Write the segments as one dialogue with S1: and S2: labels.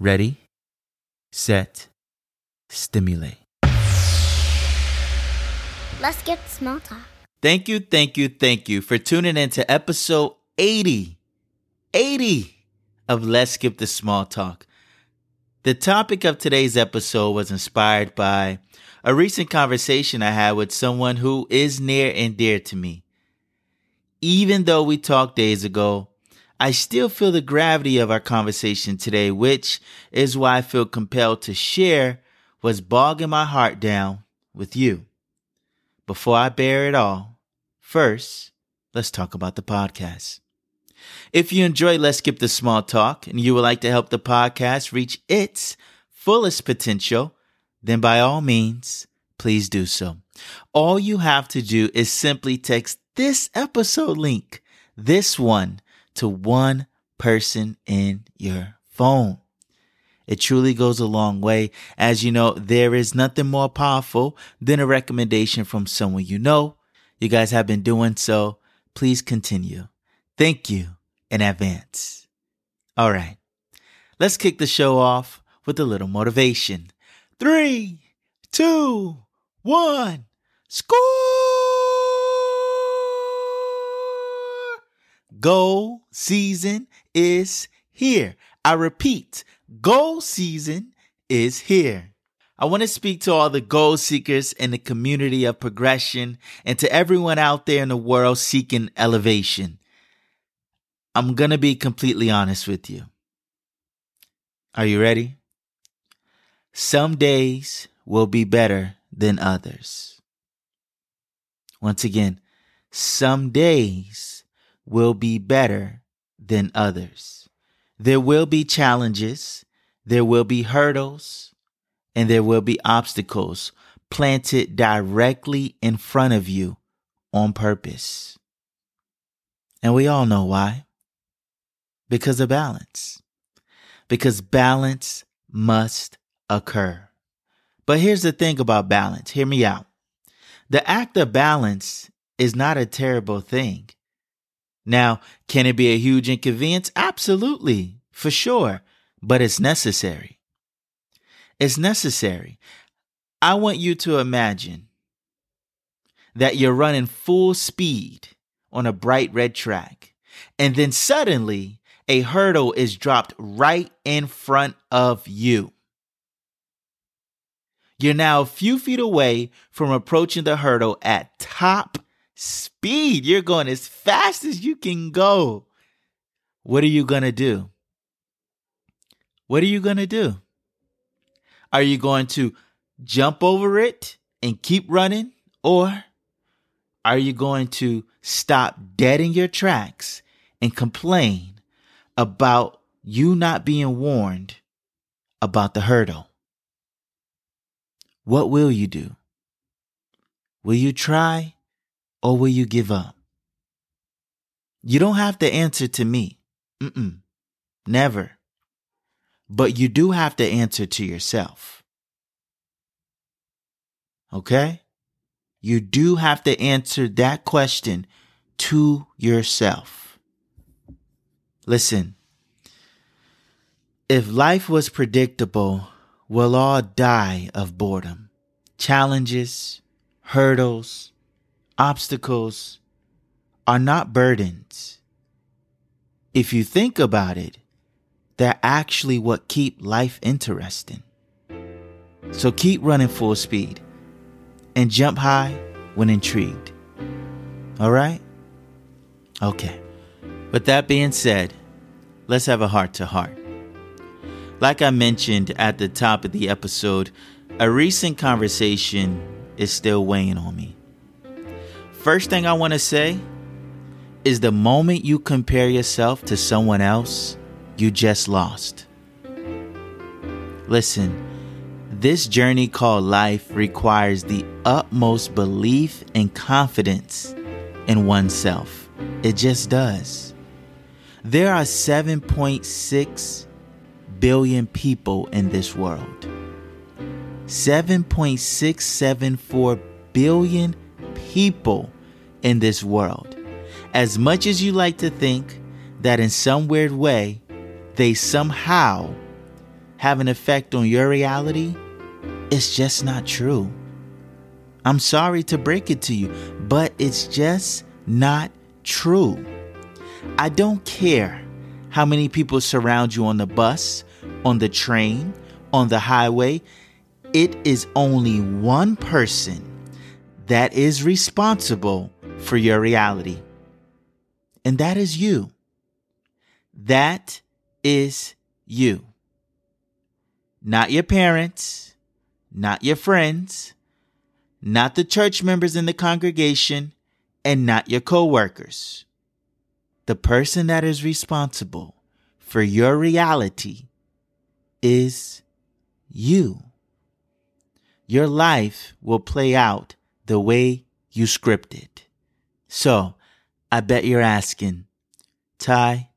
S1: ready, set, stimulate.
S2: Let's get small talk.
S1: Thank you, thank you, thank you for tuning in to episode 80. 80 of Let's Skip the Small Talk. The topic of today's episode was inspired by a recent conversation I had with someone who is near and dear to me. Even though we talked days ago, I still feel the gravity of our conversation today, which is why I feel compelled to share what's bogging my heart down with you. Before I bear it all, first, let's talk about the podcast. If you enjoy Let's Skip the Small Talk and you would like to help the podcast reach its fullest potential, then by all means, please do so. All you have to do is simply text this episode link, this one, to one person in your phone. It truly goes a long way. As you know, there is nothing more powerful than a recommendation from someone you know. You guys have been doing so. Please continue. Thank you in advance. All right. Let's kick the show off with a little motivation. Three, two, one, score! Goal season is here. I repeat, goal season is here. I want to speak to all the goal seekers in the community of progression and to everyone out there in the world seeking elevation. I'm going to be completely honest with you. Are you ready? Some days will be better than others. Once again, some days will be better than others. There will be challenges, there will be hurdles, and there will be obstacles planted directly in front of you on purpose. And we all know why. Because of balance. Because balance must occur. But here's the thing about balance. Hear me out. The act of balance is not a terrible thing. Now, can it be a huge inconvenience? Absolutely, for sure, but it's necessary. It's necessary. I want you to imagine that you're running full speed on a bright red track, and then suddenly a hurdle is dropped right in front of you. You're now a few feet away from approaching the hurdle at top speed. You're going as fast as you can go. What are you going to do? What are you going to do? Are you going to jump over it and keep running? Or are you going to stop dead in your tracks and complain about you not being warned about the hurdle? What will you do? Will you try or will you give up? You don't have to answer to me. Mm-mm. Never. But you do have to answer to yourself. Okay? You do have to answer that question to yourself. Listen, if life was predictable, we'll all die of boredom. Challenges, hurdles, obstacles are not burdens. If you think about it, they're actually what keep life interesting. So keep running full speed and jump high when intrigued. All right? Okay. With that being said, let's have a heart to heart. Like I mentioned at the top of the episode, a recent conversation is still weighing on me. First thing I want to say is the moment you compare yourself to someone else, you just lost. Listen, this journey called life requires the utmost belief and confidence in oneself. It just does. There are 7.6 billion people in this world. 7.674 billion people in this world. As much as you like to think that in some weird way they somehow have an effect on your reality, it's just not true. I'm sorry to break it to you, but it's just not true. I don't care how many people surround you on the bus, on the train, on the highway. It is only one person that is responsible for your reality, and that is you. That is you. Not your parents, not your friends, not the church members in the congregation, and not your coworkers. The person that is responsible for your reality is you. Your life will play out the way you scripted. So, I bet you're asking, Ty,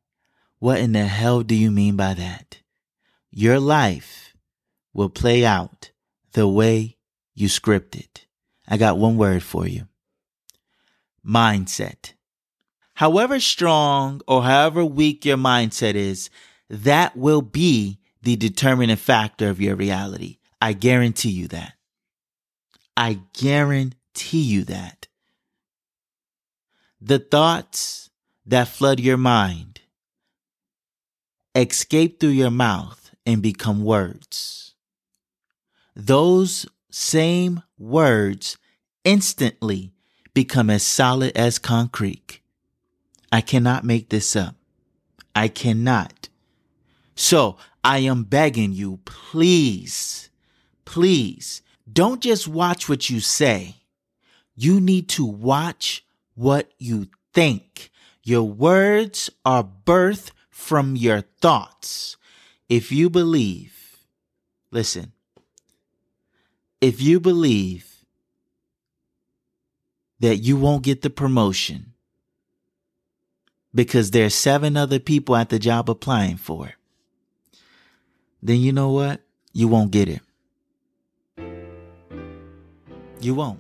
S1: what in the hell do you mean by that? Your life will play out the way you script It. I got one word for you mindset. However strong or however weak your mindset is, that will be the determining factor of your reality. I guarantee you that. I guarantee you that. The thoughts that flood your mind escape through your mouth and become words. Those same words instantly become as solid as concrete. I cannot make this up. I cannot. So I am begging you, please, please don't just watch what you say. You need to watch what you think. Your words are birthed from your thoughts. If you believe, listen, if you believe that you won't get the promotion because there's seven other people at the job applying for it, then you know what? You won't get it. You won't.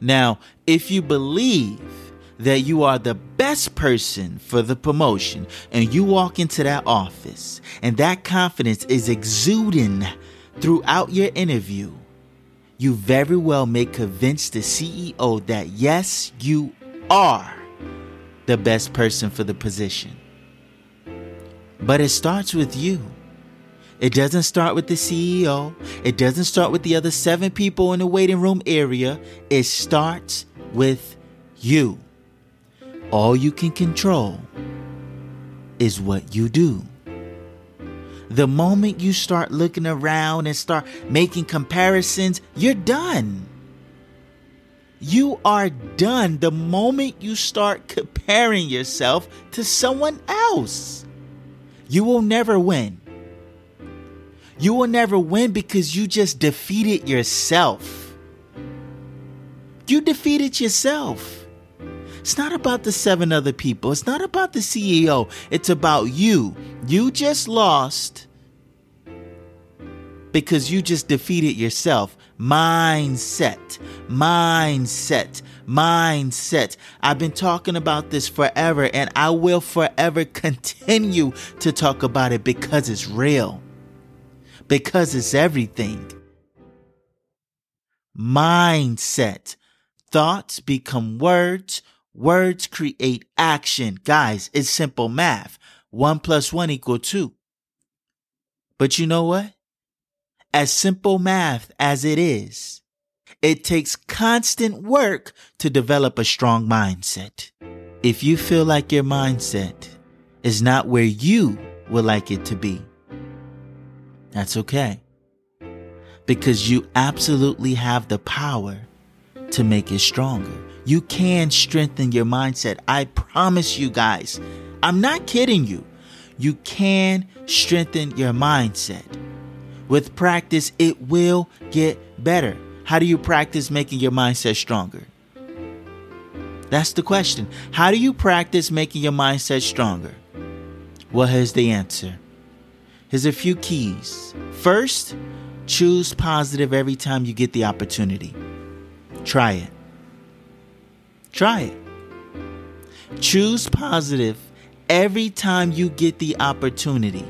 S1: Now, if you believe that you are the best person for the promotion and you walk into that office and that confidence is exuding throughout your interview, you very well may convince the CEO that yes, you are the best person for the position. But it starts with you. It doesn't start with the CEO. It doesn't start with the other seven people in the waiting room area. It starts with you. All you can control is what you do. The moment you start looking around and start making comparisons, you're done. You are done the moment you start comparing yourself to someone else. You will never win. You will never win because you just defeated yourself. You defeated yourself. It's not about the seven other people. It's not about the CEO. It's about you. You just lost because you just defeated yourself. Mindset, mindset, mindset. I've been talking about this forever and I will forever continue to talk about it because it's real, because it's everything. Mindset. Thoughts become words, Words create action. Guys, it's simple math. One plus one equal two. But you know what? As simple math as it is, it takes constant work to develop a strong mindset. If you feel like your mindset is not where you would like it to be, that's okay. Because you absolutely have the power to make it stronger. You can strengthen your mindset. I promise you guys. I'm not kidding you. You can strengthen your mindset. With practice, it will get better. How do you practice making your mindset stronger? That's the question. How do you practice making your mindset stronger? Well, here's the answer. Here's a few keys. First, choose positive every time you get the opportunity. Try it. Try it. Choose positive every time you get the opportunity.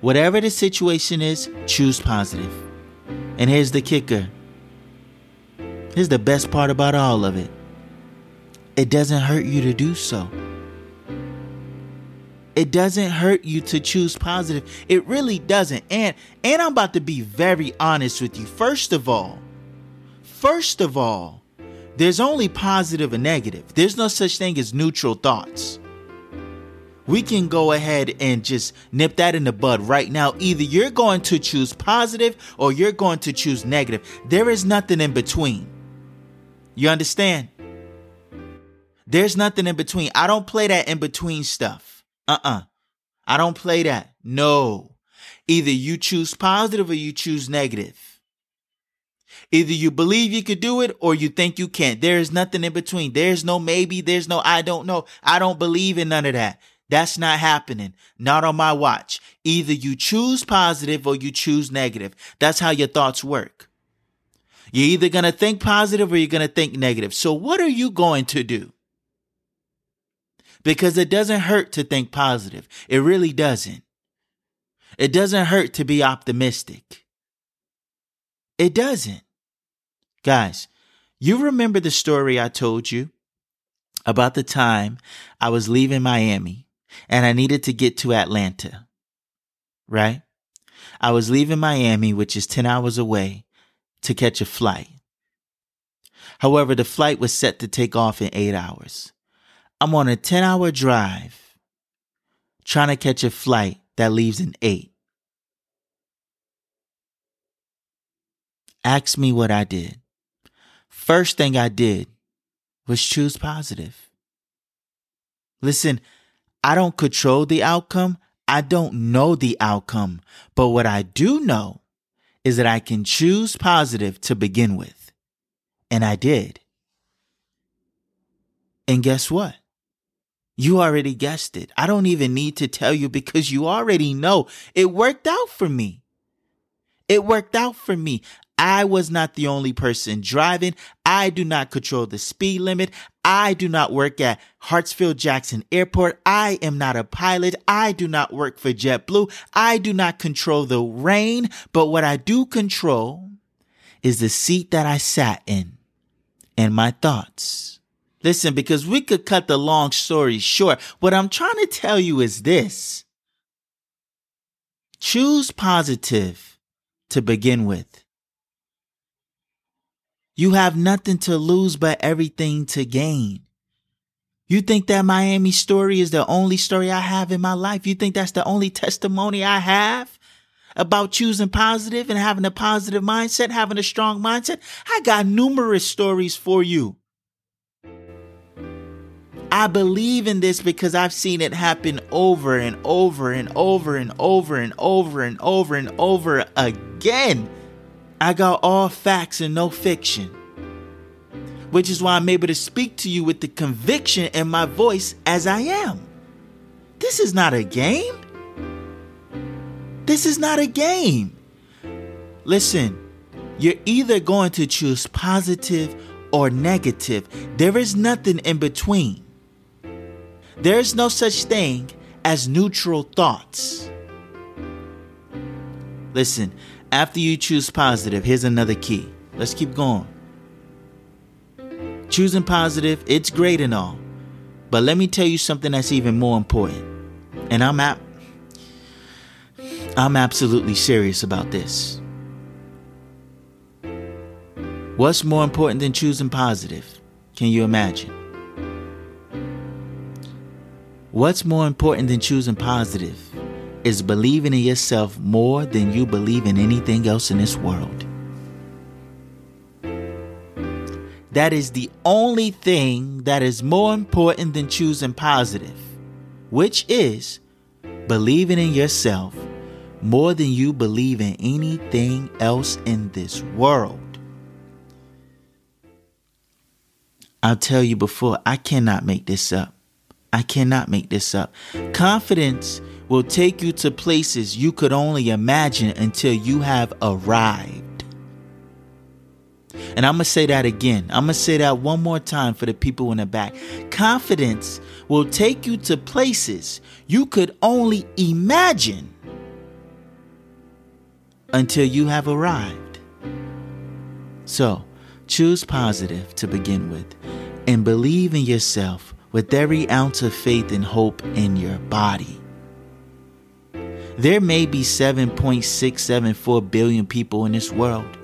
S1: Whatever the situation is, choose positive. And here's the kicker. Here's the best part about all of it. It doesn't hurt you to do so. It doesn't hurt you to choose positive. It really doesn't. And and I'm about to be very honest with you. First of all, first of all, there's only positive and negative. There's no such thing as neutral thoughts. We can go ahead and just nip that in the bud right now. Either you're going to choose positive or you're going to choose negative. There is nothing in between. You understand? There's nothing in between. I don't play that in between stuff. Uh uh I don't play that. No. Either you choose positive or you choose negative. Either you believe you could do it or you think you can't. There is nothing in between. There's no maybe. There's no I don't know. I don't believe in none of that. That's not happening. Not on my watch. Either you choose positive or you choose negative. That's how your thoughts work. You're either going to think positive or you're going to think negative. So what are you going to do? Because it doesn't hurt to think positive. It really doesn't. It doesn't hurt to be optimistic. It doesn't. Guys, you remember the story I told you about the time I was leaving Miami and I needed to get to Atlanta, right? I was leaving Miami, which is 10 hours away, to catch a flight. However, the flight was set to take off in eight hours. I'm on a 10 hour drive trying to catch a flight that leaves in eight. Ask me what I did. First thing I did was choose positive. Listen, I don't control the outcome. I don't know the outcome. But what I do know is that I can choose positive to begin with. And I did. And guess what? You already guessed it. I don't even need to tell you because you already know it worked out for me. It worked out for me. I was not the only person driving. I do not control the speed limit. I do not work at Hartsfield Jackson Airport. I am not a pilot. I do not work for JetBlue. I do not control the rain. But what I do control is the seat that I sat in and my thoughts. Listen, because we could cut the long story short. What I'm trying to tell you is this. Choose positive to begin with. You have nothing to lose but everything to gain. You think that Miami story is the only story I have in my life? You think that's the only testimony I have about choosing positive and having a positive mindset, having a strong mindset? I got numerous stories for you. I believe in this because I've seen it happen over and over and over and over and over and over and over and over again. I got all facts and no fiction. Which is why I'm able to speak to you with the conviction in my voice as I am. This is not a game. This is not a game. Listen, you're either going to choose positive or negative. There is nothing in between. There is no such thing as neutral thoughts. Listen, after you choose positive, here's another key. Let's keep going. Choosing positive, it's great and all. But let me tell you something that's even more important. And I'm ap- I'm absolutely serious about this. What's more important than choosing positive? Can you imagine? What's more important than choosing positive is believing in yourself more than you believe in anything else in this world. That is the only thing that is more important than choosing positive, which is believing in yourself more than you believe in anything else in this world. I'll tell you before, I cannot make this up. I cannot make this up. Confidence will take you to places you could only imagine until you have arrived. And I'm going to say that again. I'm going to say that one more time for the people in the back. Confidence will take you to places you could only imagine until you have arrived. So, choose positive to begin with and believe in yourself with every ounce of faith and hope in your body. There may be 7.674 billion people in this world,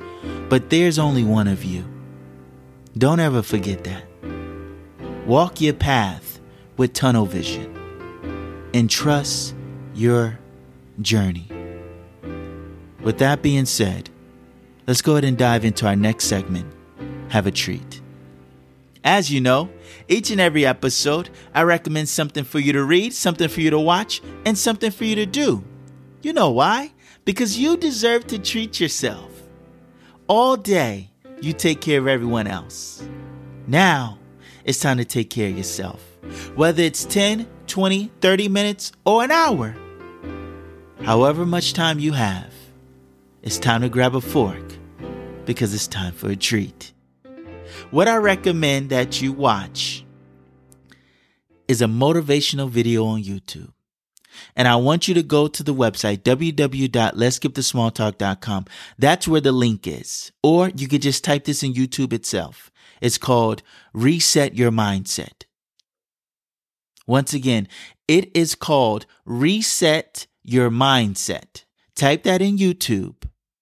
S1: but there's only one of you. Don't ever forget that. Walk your path with tunnel vision and trust your journey. With that being said, let's go ahead and dive into our next segment. Have a treat. As you know, each and every episode, I recommend something for you to read, something for you to watch, and something for you to do. You know why? Because you deserve to treat yourself. All day, you take care of everyone else. Now, it's time to take care of yourself. Whether it's 10, 20, 30 minutes, or an hour. However much time you have, it's time to grab a fork because it's time for a treat. What I recommend that you watch is a motivational video on YouTube. And I want you to go to the website, www.let'sskipthesmalltalk.com. That's where the link is. Or you could just type this in YouTube itself. It's called Reset Your Mindset. Once again, it is called Reset Your Mindset. Type that in YouTube.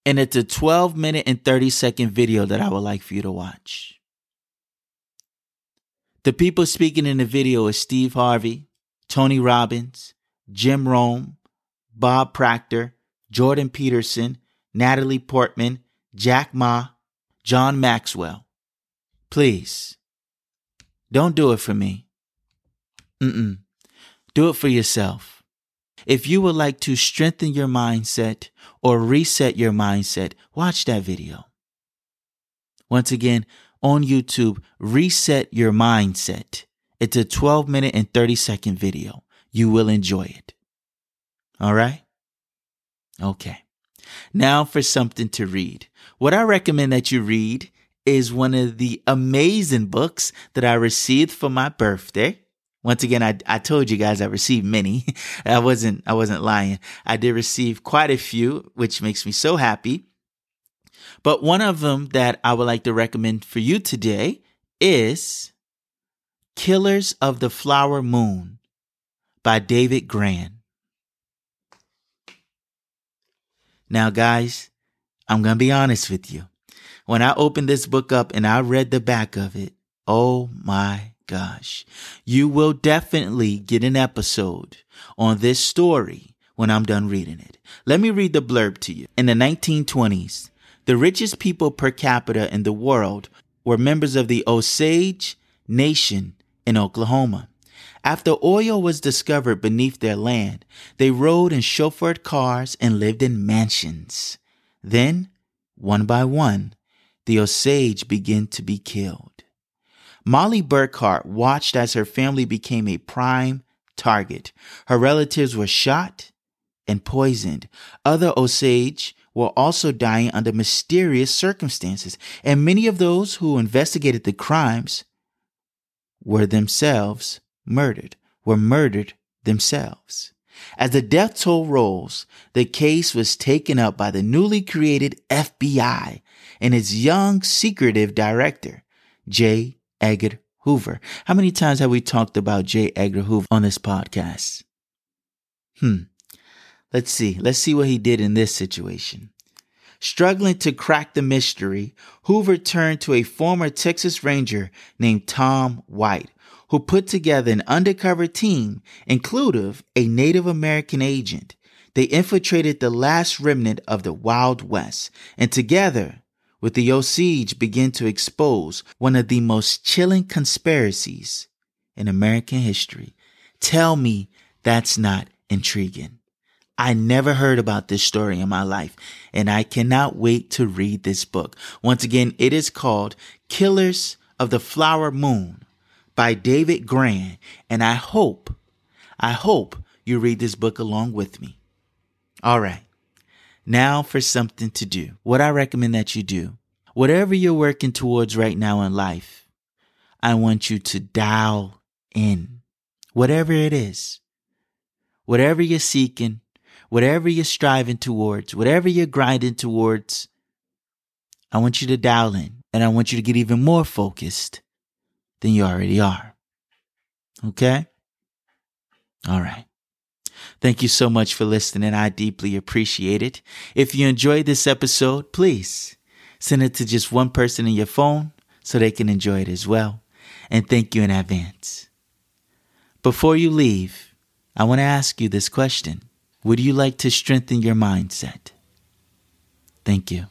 S1: And it's a 12 minute and 30 second video that I would like for you to watch. The people speaking in the video is Steve Harvey, Tony Robbins, Jim Rohn, Bob Proctor, Jordan Peterson, Natalie Portman, Jack Ma, John Maxwell. Please, don't do it for me. Mm-mm. Do it for yourself. If you would like to strengthen your mindset or reset your mindset, watch that video. Once again, on YouTube, reset your mindset. It's a 12 minute and 30 second video. You will enjoy it. All right? Okay. Now for something to read. What I recommend that you read is one of the amazing books that I received for my birthday. Once again, I, I told you guys I received many. I wasn't, I wasn't lying. I did receive quite a few, which makes me so happy. But one of them that I would like to recommend for you today is Killers of the Flower Moon by David Grann. Now, guys, I'm going to be honest with you. When I opened this book up and I read the back of it, oh my gosh. You will definitely get an episode on this story when I'm done reading it. Let me read the blurb to you. In the 1920s, the richest people per capita in the world were members of the Osage Nation in Oklahoma. After oil was discovered beneath their land, they rode in chauffeured cars and lived in mansions. Then, one by one, the Osage began to be killed. Mollie Burkhart watched as her family became a prime target. Her relatives were shot and poisoned. Other Osage were also dying under mysterious circumstances, and many of those who investigated the crimes were themselves murdered, were murdered themselves. As the death toll rose, the case was taken up by the newly created FBI and its young, secretive director, J. Edgar Hoover. How many times have we talked about J. Edgar Hoover on this podcast? Hmm. Let's see. Let's see what he did in this situation. Struggling to crack the mystery, Hoover turned to a former Texas Ranger named Tom White, who put together an undercover team, inclusive a Native American agent. They infiltrated the last remnant of the Wild West, and together with the Osage began to expose one of the most chilling conspiracies in American history. Tell me that's not intriguing. I never heard about this story in my life, and I cannot wait to read this book. Once again, it is called Killers of the Flower Moon by David Grann, and I hope, I hope you read this book along with me. All right. Now for something to do. What I recommend that you do, whatever you're working towards right now in life, I want you to dial in. Whatever it is, whatever you're seeking, whatever you're striving towards, whatever you're grinding towards, I want you to dial in and I want you to get even more focused than you already are. Okay? All right. Thank you so much for listening. I deeply appreciate it. If you enjoyed this episode, please send it to just one person in your phone so they can enjoy it as well. And thank you in advance. Before you leave, I want to ask you this question Would you like to strengthen your mindset? Thank you.